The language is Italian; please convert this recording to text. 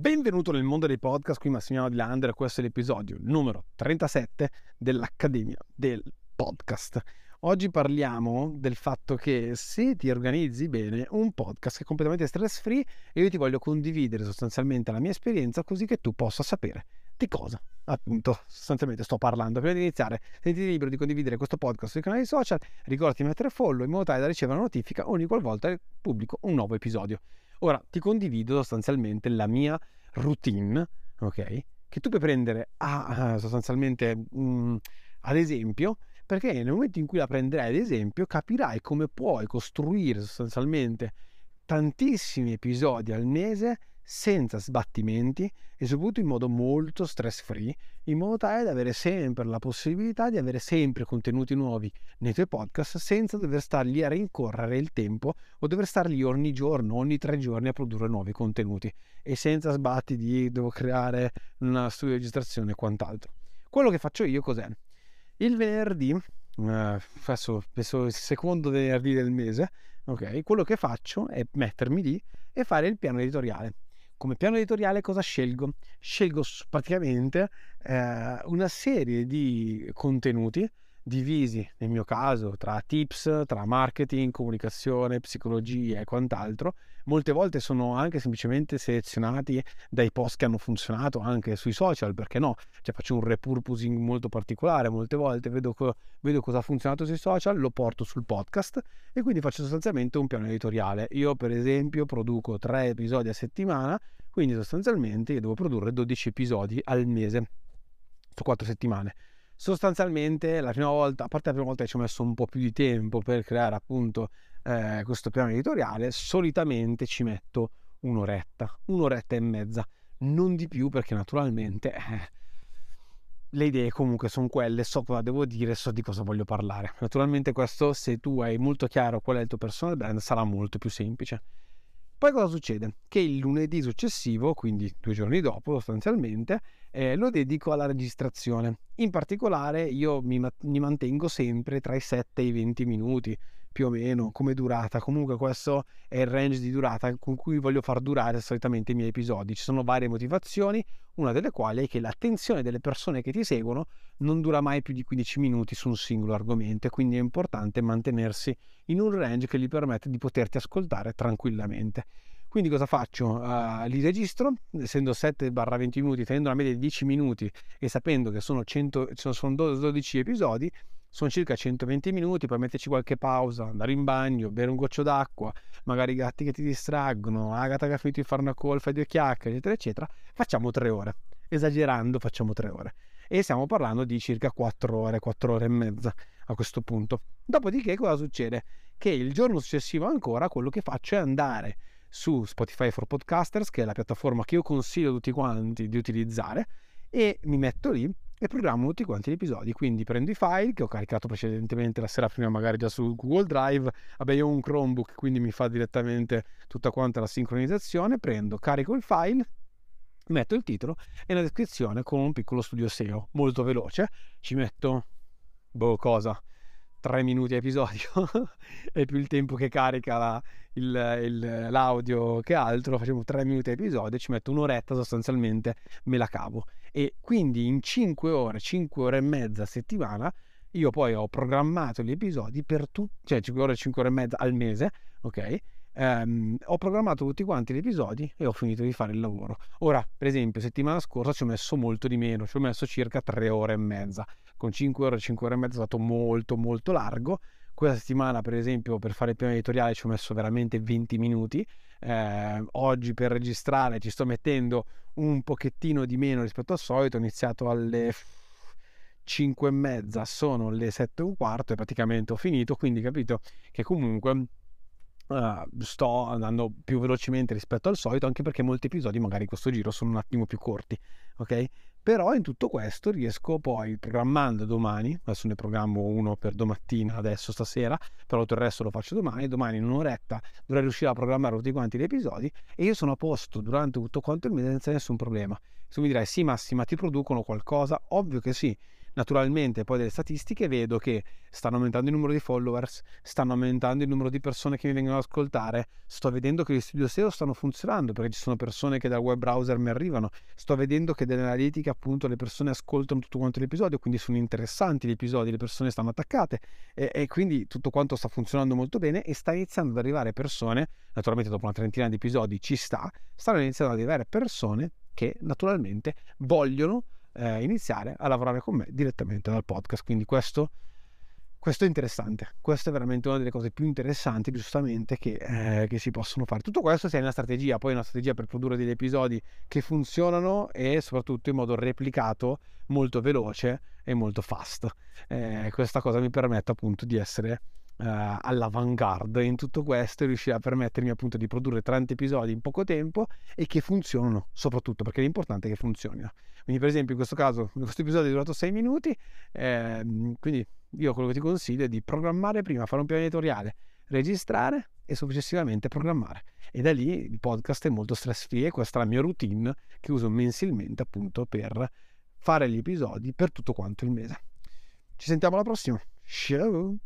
Benvenuto nel mondo dei podcast, qui Massimiliano Di Lander, questo è l'episodio numero 37 dell'Accademia del Podcast. Oggi parliamo del fatto che se ti organizzi bene un podcast è completamente stress free e io ti voglio condividere sostanzialmente la mia esperienza così che tu possa sapere di cosa appunto sostanzialmente sto parlando. Prima di iniziare, sentiti libero di condividere questo podcast sui canali social, ricordati di mettere follow in modo tale da ricevere una notifica ogni qualvolta pubblico un nuovo episodio. Ora ti condivido sostanzialmente la mia routine, ok? Che tu puoi prendere a, sostanzialmente mh, mm, ad esempio, perché nel momento in cui la prenderai ad esempio capirai come puoi costruire sostanzialmente tantissimi episodi al mese senza sbattimenti e soprattutto in modo molto stress free, in modo tale da avere sempre la possibilità di avere sempre contenuti nuovi nei tuoi podcast senza dover star lì a rincorrere il tempo o dover star lì ogni giorno, ogni tre giorni a produrre nuovi contenuti e senza sbatti di devo creare una studio di registrazione e quant'altro. Quello che faccio io cos'è? Il venerdì, eh, adesso penso il secondo venerdì del mese, ok? Quello che faccio è mettermi lì e fare il piano editoriale come piano editoriale cosa scelgo? Scelgo praticamente eh, una serie di contenuti divisi nel mio caso tra tips, tra marketing, comunicazione, psicologia e quant'altro. Molte volte sono anche semplicemente selezionati dai post che hanno funzionato anche sui social, perché no? Cioè faccio un repurposing molto particolare, molte volte vedo, co- vedo cosa ha funzionato sui social, lo porto sul podcast e quindi faccio sostanzialmente un piano editoriale. Io per esempio produco tre episodi a settimana, quindi sostanzialmente io devo produrre 12 episodi al mese su quattro settimane sostanzialmente la prima volta, a parte la prima volta che ci ho messo un po' più di tempo per creare appunto eh, questo piano editoriale, solitamente ci metto un'oretta, un'oretta e mezza, non di più perché naturalmente eh, le idee comunque sono quelle, so cosa devo dire, so di cosa voglio parlare. Naturalmente questo se tu hai molto chiaro qual è il tuo personal brand sarà molto più semplice. Poi cosa succede? Che il lunedì successivo, quindi due giorni dopo sostanzialmente, eh, lo dedico alla registrazione. In particolare io mi, mi mantengo sempre tra i 7 e i 20 minuti più o meno come durata. Comunque questo è il range di durata con cui voglio far durare solitamente i miei episodi. Ci sono varie motivazioni, una delle quali è che l'attenzione delle persone che ti seguono non dura mai più di 15 minuti su un singolo argomento e quindi è importante mantenersi in un range che gli permette di poterti ascoltare tranquillamente. Quindi cosa faccio? Uh, li registro, essendo 7-20 minuti, tenendo una media di 10 minuti e sapendo che sono, 100, sono 12 episodi, sono circa 120 minuti, poi metterci qualche pausa, andare in bagno, bere un goccio d'acqua, magari i gatti che ti distraggono, Agata che ha finito di fare una call, fai due chiacchiere, eccetera, eccetera, facciamo tre ore. Esagerando, facciamo tre ore. E stiamo parlando di circa 4 ore, 4 ore e mezza a questo punto. Dopodiché cosa succede? Che il giorno successivo ancora quello che faccio è andare su Spotify for Podcasters, che è la piattaforma che io consiglio a tutti quanti di utilizzare, e mi metto lì e programmo tutti quanti gli episodi. Quindi prendo i file che ho caricato precedentemente la sera prima, magari già su Google Drive. Vabbè, io ho un Chromebook, quindi mi fa direttamente tutta quanta la sincronizzazione. Prendo, carico il file, metto il titolo e la descrizione con un piccolo studio SEO molto veloce. Ci metto, boh, cosa? 3 minuti episodio è più il tempo che carica la, il, il, l'audio che altro facciamo 3 minuti episodio ci metto un'oretta sostanzialmente me la cavo. E quindi in 5 ore 5 ore e mezza a settimana io poi ho programmato gli episodi per tutti cioè 5 ore 5 ore e mezza al mese ok Um, ho programmato tutti quanti gli episodi e ho finito di fare il lavoro. Ora, per esempio, settimana scorsa ci ho messo molto di meno, ci ho messo circa 3 ore e mezza. Con 5 ore, 5 ore e mezza è stato molto molto largo. Questa settimana, per esempio, per fare il piano editoriale ci ho messo veramente 20 minuti. Eh, oggi per registrare ci sto mettendo un pochettino di meno rispetto al solito. Ho iniziato alle 5 e mezza, sono le 7 e un quarto e praticamente ho finito. Quindi capito che comunque Uh, sto andando più velocemente rispetto al solito, anche perché molti episodi magari questo giro sono un attimo più corti, ok? Però in tutto questo riesco poi programmando domani, adesso ne programmo uno per domattina, adesso stasera, però tutto il resto lo faccio domani, domani in un'oretta dovrei riuscire a programmare tutti quanti gli episodi e io sono a posto durante tutto quanto il mese senza nessun problema. Se mi dirai sì Massima ti producono qualcosa, ovvio che sì, naturalmente poi delle statistiche vedo che stanno aumentando il numero di followers, stanno aumentando il numero di persone che mi vengono ad ascoltare, sto vedendo che gli studio SEO stanno funzionando perché ci sono persone che dal web browser mi arrivano, sto vedendo che dall'analitica appunto le persone ascoltano tutto quanto l'episodio, quindi sono interessanti gli episodi, le persone stanno attaccate e, e quindi tutto quanto sta funzionando molto bene e sta iniziando ad arrivare persone, naturalmente dopo una trentina di episodi ci sta, stanno iniziando ad arrivare persone che naturalmente vogliono eh, iniziare a lavorare con me direttamente dal podcast. Quindi questo, questo, è interessante, questa è veramente una delle cose più interessanti, giustamente, che, eh, che si possono fare. Tutto questo sia una strategia, poi una strategia per produrre degli episodi che funzionano e soprattutto in modo replicato, molto veloce e molto fast. Eh, questa cosa mi permette appunto di essere uh, all'avanguardia in tutto questo e riuscire a permettermi appunto di produrre 30 episodi in poco tempo e che funzionano soprattutto perché l'importante è che funzionino. Quindi per esempio in questo caso questo episodio è durato 6 minuti, eh, quindi io quello che ti consiglio è di programmare prima, fare un piano editoriale, registrare e successivamente programmare. E da lì il podcast è molto stress free e questa è la mia routine che uso mensilmente appunto per fare gli episodi per tutto quanto il mese. Ci sentiamo alla prossima. Ciao!